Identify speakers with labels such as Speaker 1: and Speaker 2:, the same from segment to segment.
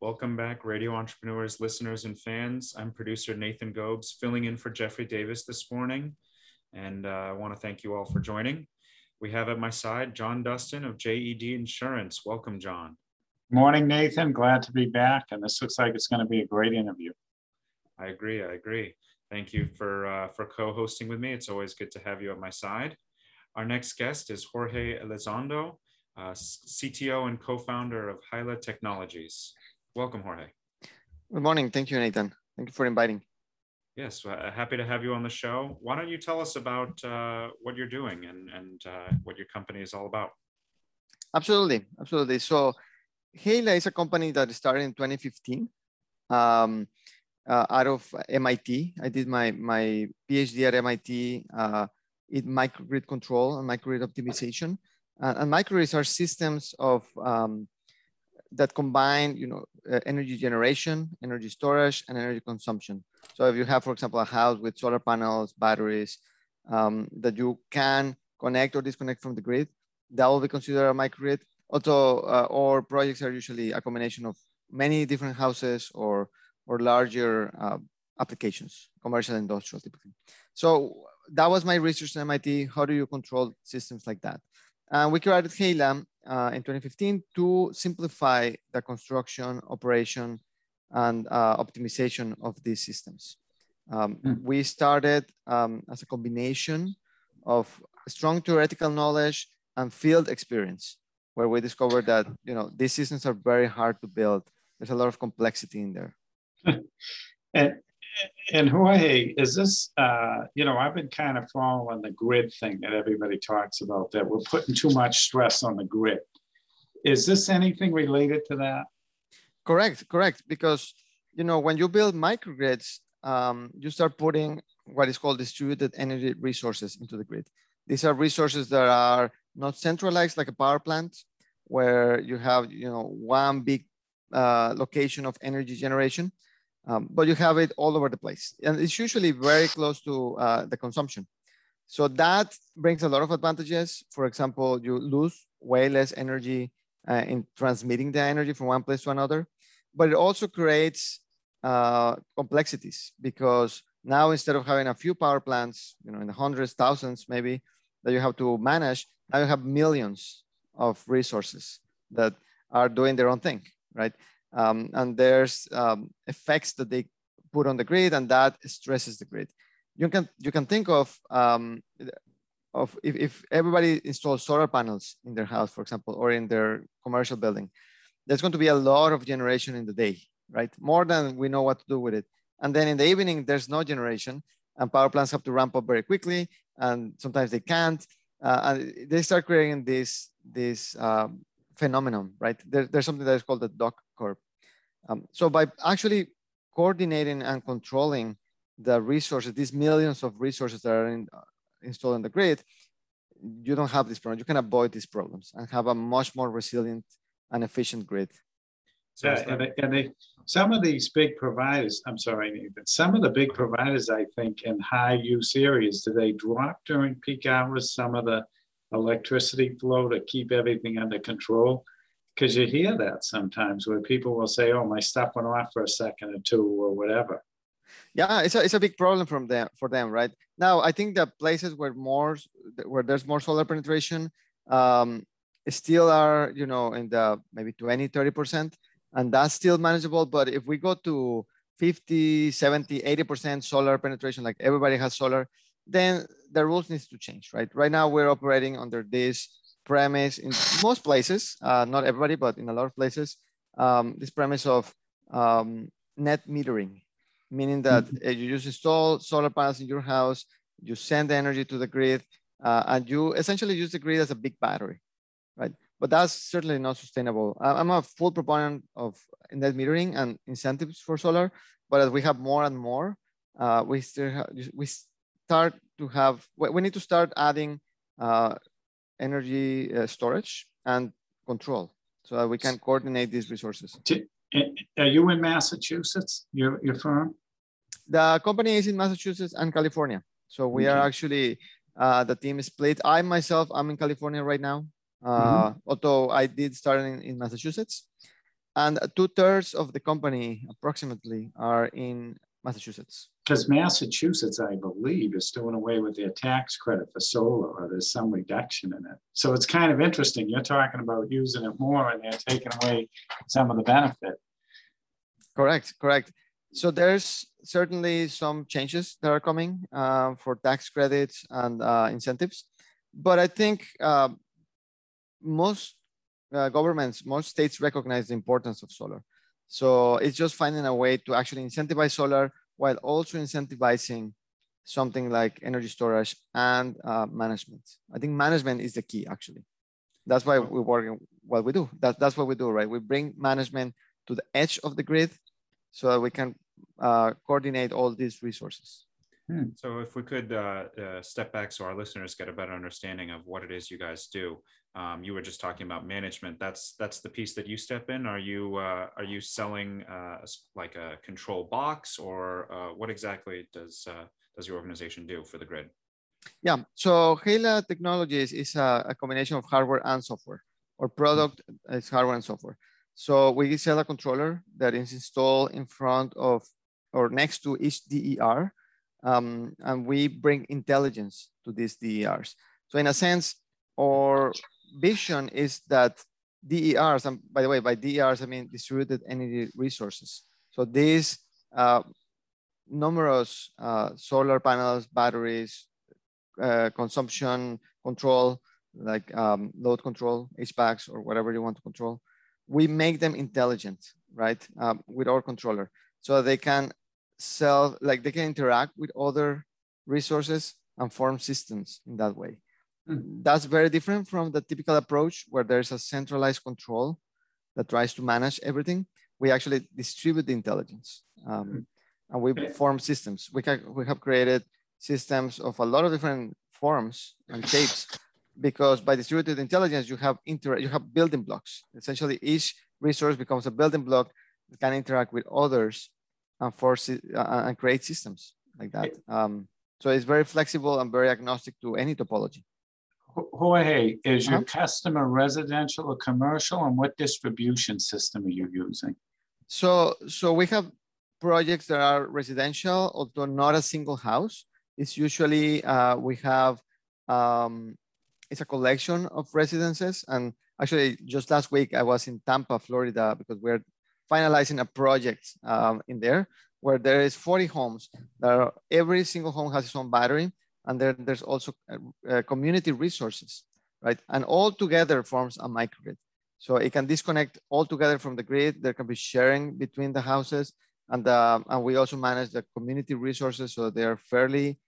Speaker 1: Welcome back, radio entrepreneurs, listeners, and fans. I'm producer Nathan Gobes, filling in for Jeffrey Davis this morning. And uh, I want to thank you all for joining. We have at my side John Dustin of JED Insurance. Welcome, John.
Speaker 2: Morning, Nathan. Glad to be back. And this looks like it's going to be a great interview.
Speaker 1: I agree. I agree. Thank you for uh, for co-hosting with me. It's always good to have you at my side. Our next guest is Jorge Elizondo, uh, CTO and co-founder of Heila Technologies. Welcome, Jorge.
Speaker 3: Good morning. Thank you, Nathan. Thank you for inviting.
Speaker 1: Yes, uh, happy to have you on the show. Why don't you tell us about uh, what you're doing and, and uh, what your company is all about?
Speaker 3: Absolutely, absolutely. So, Heila is a company that started in 2015 um, uh, out of MIT. I did my, my PhD at MIT uh, in microgrid control and microgrid optimization. and microgrids are systems of um, that combine, you know, uh, energy generation, energy storage, and energy consumption. So if you have, for example, a house with solar panels, batteries, um, that you can connect or disconnect from the grid, that will be considered a microgrid. Also, uh, projects are usually a combination of many different houses or or larger uh, applications, commercial, industrial, typically. So that was my research at MIT. How do you control systems like that? And we created Heila uh, in 2015 to simplify the construction, operation, and uh, optimization of these systems. Um, mm. We started um, as a combination of strong theoretical knowledge and field experience, where we discovered that you know these systems are very hard to build. There's a lot of complexity in there.
Speaker 2: and and Jorge, is this, uh, you know, I've been kind of following the grid thing that everybody talks about, that we're putting too much stress on the grid. Is this anything related to that?
Speaker 3: Correct, correct. Because, you know, when you build microgrids, um, you start putting what is called distributed energy resources into the grid. These are resources that are not centralized like a power plant, where you have, you know, one big uh, location of energy generation um, but you have it all over the place. And it's usually very close to uh, the consumption. So that brings a lot of advantages. For example, you lose way less energy uh, in transmitting the energy from one place to another, but it also creates uh, complexities because now instead of having a few power plants, you know, in the hundreds, thousands, maybe that you have to manage, now you have millions of resources that are doing their own thing, right? Um, and there's um, effects that they put on the grid and that stresses the grid. You can, you can think of, um, of if, if everybody installs solar panels in their house, for example, or in their commercial building, there's going to be a lot of generation in the day, right? More than we know what to do with it. And then in the evening, there's no generation and power plants have to ramp up very quickly and sometimes they can't. Uh, and they start creating this, this um, phenomenon, right? There, there's something that is called the duck curve. Um, so by actually coordinating and controlling the resources, these millions of resources that are in, uh, installed in the grid, you don't have this problem. You can avoid these problems and have a much more resilient and efficient grid.
Speaker 2: So yeah, and, they, and they, some of these big providers, I'm sorry, Nathan, some of the big providers, I think, in high use areas, do they drop during peak hours some of the electricity flow to keep everything under control? Because you hear that sometimes where people will say, oh, my stuff went off for a second or two or whatever.
Speaker 3: Yeah, it's a, it's a big problem from them for them, right? Now, I think that places where more where there's more solar penetration um, still are, you know, in the maybe 20, 30%, and that's still manageable. But if we go to 50, 70, 80% solar penetration, like everybody has solar, then the rules needs to change, right? Right now we're operating under this premise in most places, uh, not everybody, but in a lot of places, um, this premise of um, net metering, meaning that mm -hmm. you just install solar panels in your house, you send the energy to the grid, uh, and you essentially use the grid as a big battery, right? But that's certainly not sustainable. I'm a full proponent of net metering and incentives for solar, but as we have more and more, uh, we still have, we start to have, we need to start adding uh, energy uh, storage and control so that we can coordinate these resources.
Speaker 2: Are you in Massachusetts, your, your firm?
Speaker 3: The company is in Massachusetts and California. So we okay. are actually, uh, the team is split. I myself, I'm in California right now, uh, mm -hmm. although I did start in, in Massachusetts. and two thirds of the company approximately are in Massachusetts.
Speaker 2: Because Massachusetts, I believe, is doing away with their tax credit for solar, or there's some reduction in it. So it's kind of interesting. You're talking about using it more and they're taking away some of the benefit.
Speaker 3: Correct, correct. So there's certainly some changes that are coming uh, for tax credits and uh, incentives. But I think uh, most uh, governments, most states recognize the importance of solar. So it's just finding a way to actually incentivize solar while also incentivizing something like energy storage and uh, management. I think management is the key actually. That's why we're working what we do. That, that's what we do, right? We bring management to the edge of the grid so that we can uh, coordinate all these resources.
Speaker 1: Hmm. So if we could uh, uh, step back so our listeners get a better understanding of what it is you guys do. Um, you were just talking about management. That's that's the piece that you step in. Are you uh, are you selling uh, like a control box, or uh, what exactly does uh, does your organization do for the grid?
Speaker 3: Yeah. So Heila Technologies is a, a combination of hardware and software. Our product is hardware and software. So we sell a controller that is installed in front of or next to each DER um, and we bring intelligence to these DERs. So in a sense, our vision is that DERs, and by the way, by DERs, I mean distributed energy resources. So these uh, numerous uh, solar panels, batteries, uh, consumption control, like um, load control, HVACs, or whatever you want to control, we make them intelligent, right, um, with our controller. So they can sell, like they can interact with other resources and form systems in that way. Mm. That's very different from the typical approach where there's a centralized control that tries to manage everything. We actually distribute the intelligence um, mm. and we form systems. We, can, we have created systems of a lot of different forms and shapes because by distributed intelligence, you have inter you have building blocks. Essentially, each resource becomes a building block that can interact with others and force it, uh, and create systems like that. Um, so it's very flexible and very agnostic to any topology.
Speaker 2: Jorge, is your uh -huh. customer residential or commercial, and what distribution system are you using?
Speaker 3: So, so we have projects that are residential, although not a single house. It's usually uh, we have um, it's a collection of residences, and actually just last week I was in Tampa, Florida, because we're finalizing a project um, in there where there is 40 homes that are, every single home has its own battery and then there's also uh, uh, community resources, right? And all together forms a microgrid. So it can disconnect all together from the grid. There can be sharing between the houses and, uh, and we also manage the community resources so they are fairly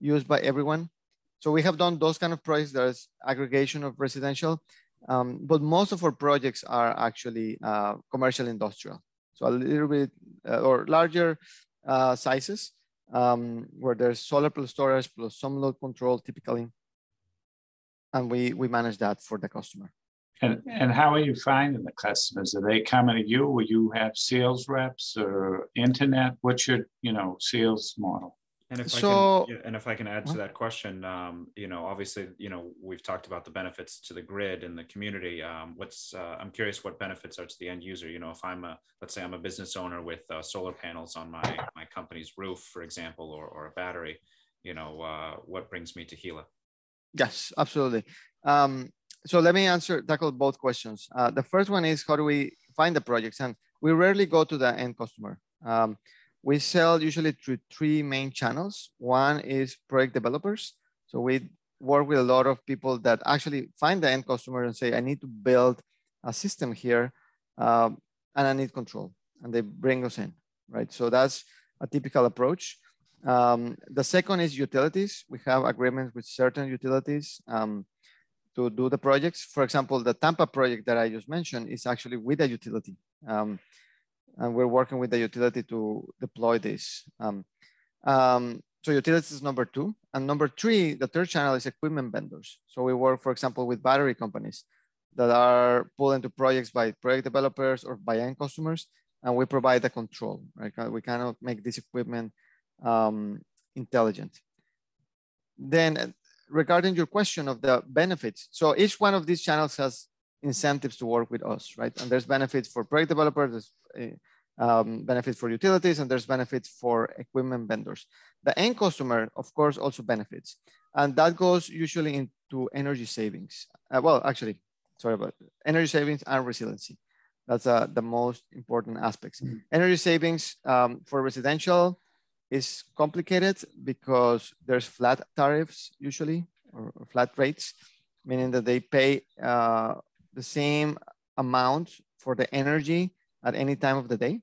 Speaker 3: used by everyone. So we have done those kind of projects. There's aggregation of residential um, but most of our projects are actually uh, commercial industrial. So a little bit uh, or larger uh, sizes um, where there's solar plus storage plus some load control typically. And we, we manage that for the customer.
Speaker 2: And, and how are you finding the customers? Are they coming to you or you have sales reps or internet? What's your, you know, sales model?
Speaker 1: And if so, I can, and if I can add to that question, um, you know, obviously, you know, we've talked about the benefits to the grid and the community. Um, what's uh, I'm curious what benefits are to the end user. You know, if I'm a let's say I'm a business owner with uh, solar panels on my my company's roof, for example, or or a battery, you know, uh, what brings me to Heila?
Speaker 3: Yes, absolutely. Um, so let me answer tackle both questions. Uh, the first one is how do we find the projects, and we rarely go to the end customer. We sell usually through three main channels. One is project developers. So we work with a lot of people that actually find the end customer and say, I need to build a system here um, and I need control. And they bring us in, right? So that's a typical approach. Um, the second is utilities. We have agreements with certain utilities um, to do the projects. For example, the Tampa project that I just mentioned is actually with a utility. Um, and we're working with the utility to deploy this. Um, um, so utilities is number two. And number three, the third channel is equipment vendors. So we work, for example, with battery companies that are pulled into projects by project developers or by end customers, and we provide the control, right? We cannot make this equipment um, intelligent. Then regarding your question of the benefits, so each one of these channels has incentives to work with us, right? And there's benefits for project developers, there's eh, um, benefits for utilities, and there's benefits for equipment vendors. The end customer, of course, also benefits. And that goes usually into energy savings. Uh, well, actually, sorry about energy savings and resiliency. That's uh, the most important aspects. Mm -hmm. Energy savings um, for residential is complicated because there's flat tariffs usually or, or flat rates, meaning that they pay uh, the same amount for the energy at any time of the day.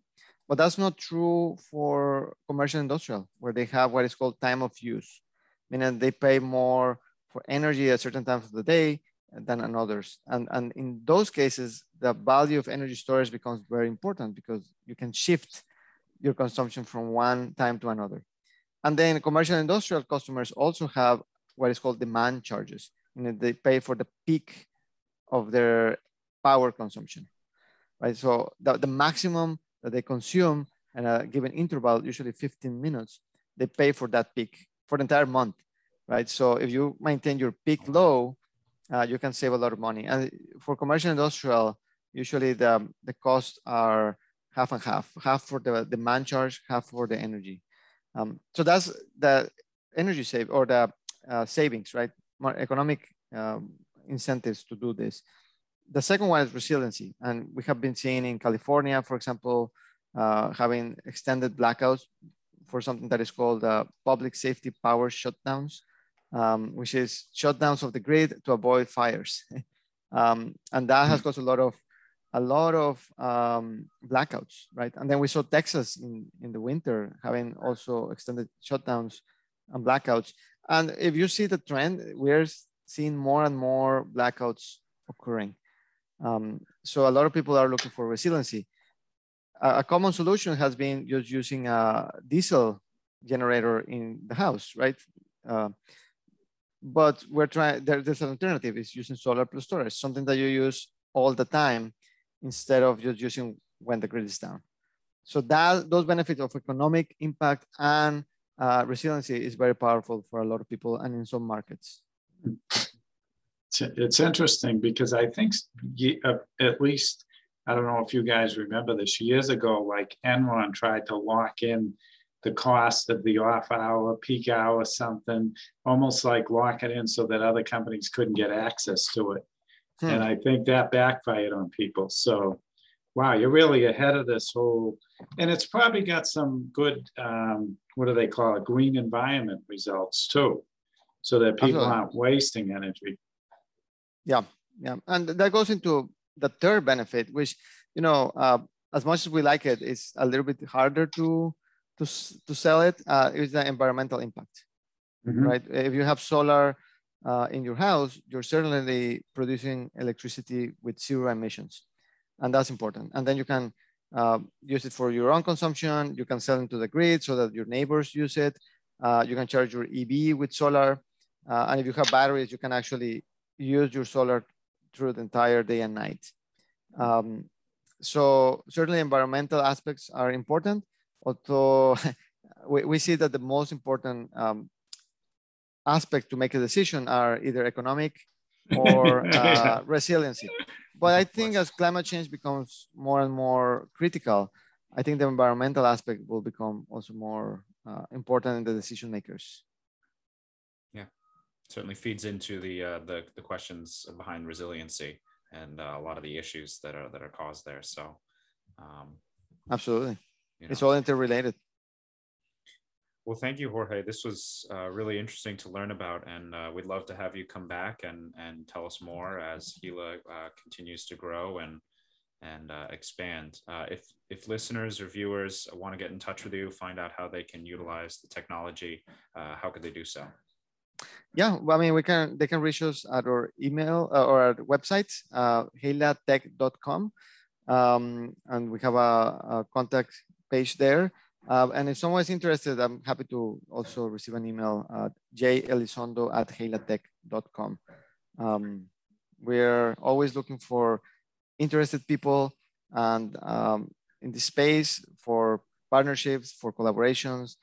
Speaker 3: But that's not true for commercial industrial, where they have what is called time of use, meaning they pay more for energy at certain times of the day than others. And, and in those cases, the value of energy storage becomes very important because you can shift your consumption from one time to another. And then commercial industrial customers also have what is called demand charges. Know, they pay for the peak of their power consumption, right? So the, the maximum that they consume in a given interval, usually 15 minutes, they pay for that peak for the entire month, right? So if you maintain your peak low, uh, you can save a lot of money. And for commercial and industrial, usually the, the costs are half and half, half for the demand charge, half for the energy. Um, so that's the energy save or the uh, savings, right? More economic um, incentives to do this. The second one is resiliency. And we have been seeing in California, for example, uh, having extended blackouts for something that is called uh, public safety power shutdowns, um, which is shutdowns of the grid to avoid fires. um, and that has caused a lot of a lot of um, blackouts, right? And then we saw Texas in, in the winter having also extended shutdowns and blackouts. And if you see the trend, we're seeing more and more blackouts occurring. Um, so a lot of people are looking for resiliency. A, a, common solution has been just using a diesel generator in the house, right? Uh, but we're trying, there, there's an alternative, is using solar plus storage, something that you use all the time instead of just using when the grid is down. So that those benefits of economic impact and uh, resiliency is very powerful for a lot of people and in some markets.
Speaker 2: It's interesting because I think uh, at least, I don't know if you guys remember this, years ago, like Enron tried to lock in the cost of the off hour, peak hour, something, almost like lock it in so that other companies couldn't get access to it. Hmm. And I think that backfired on people. So, wow, you're really ahead of this whole, and it's probably got some good, um, what do they call it, green environment results too, so that people Absolutely. aren't wasting energy.
Speaker 3: Yeah, yeah, and that goes into the third benefit, which you know, uh, as much as we like it, it's a little bit harder to to to sell it. Uh, is the environmental impact, mm-hmm. right? If you have solar uh, in your house, you're certainly producing electricity with zero emissions. And that's important. And then you can uh, use it for your own consumption. You can sell into the grid so that your neighbors use it. Uh, you can charge your EV with solar. Uh, and if you have batteries, you can actually use your solar through the entire day and night. Um, so certainly environmental aspects are important, although we, we see that the most important um, aspects to make a decision are either economic or uh, resiliency. But I think as climate change becomes more and more critical, I think the environmental aspect will become also more uh, important in the decision makers.
Speaker 1: Certainly feeds into the uh, the, the questions behind resiliency and uh, a lot of the issues that are that are caused there. So, um,
Speaker 3: absolutely, you know. it's all interrelated.
Speaker 1: Well, thank you, Jorge. This was uh, really interesting to learn about, and uh, we'd love to have you come back and and tell us more as Heila uh, continues to grow and and uh, expand. Uh, if if listeners or viewers want to get in touch with you, find out how they can utilize the technology, uh, how could they do so?
Speaker 3: Yeah, well, I mean, we can they can reach us at our email or our website, uh, heilatech.com, um, and we have a, a contact page there. Uh, and if someone is interested, I'm happy to also receive an email at jelizondo at heilatech.com. Um, we're always looking for interested people and um, in this space for partnerships, for collaborations,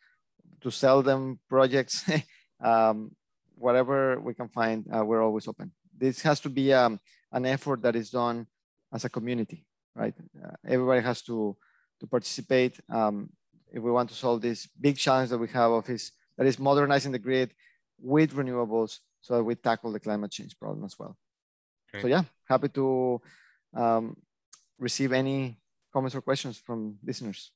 Speaker 3: to sell them projects, um, whatever we can find, uh, we're always open. this has to be um, an effort that is done as a community, right? Uh, everybody has to to participate um, if we want to solve this big challenge that we have of is that is modernizing the grid with renewables so that we tackle the climate change problem as well. Great. So yeah, happy to um, receive any comments or questions from listeners.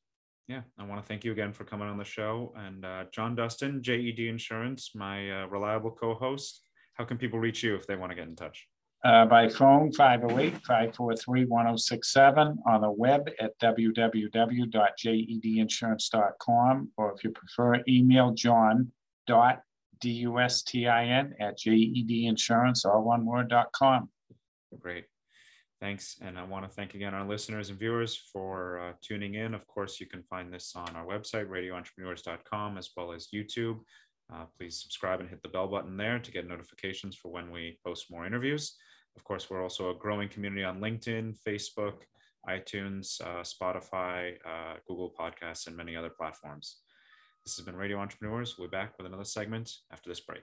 Speaker 1: Yeah, I want to thank you again for coming on the show. And uh, John Dustin, JED Insurance, my uh, reliable co host. How can people reach you if they want to get in touch?
Speaker 2: Uh, by phone, 508 543 1067, on the web at www.jedinsurance.com, or if you prefer, email john.dustin at jedinsurance, all one word.com.
Speaker 1: Great. Thanks. And I want to thank again our listeners and viewers for uh, tuning in. Of course, you can find this on our website, radioentrepreneurs.com, as well as YouTube. Uh, please subscribe and hit the bell button there to get notifications for when we post more interviews. Of course, we're also a growing community on LinkedIn, Facebook, iTunes, uh, Spotify, uh, Google Podcasts, and many other platforms. This has been Radio Entrepreneurs. We'll be back with another segment after this break.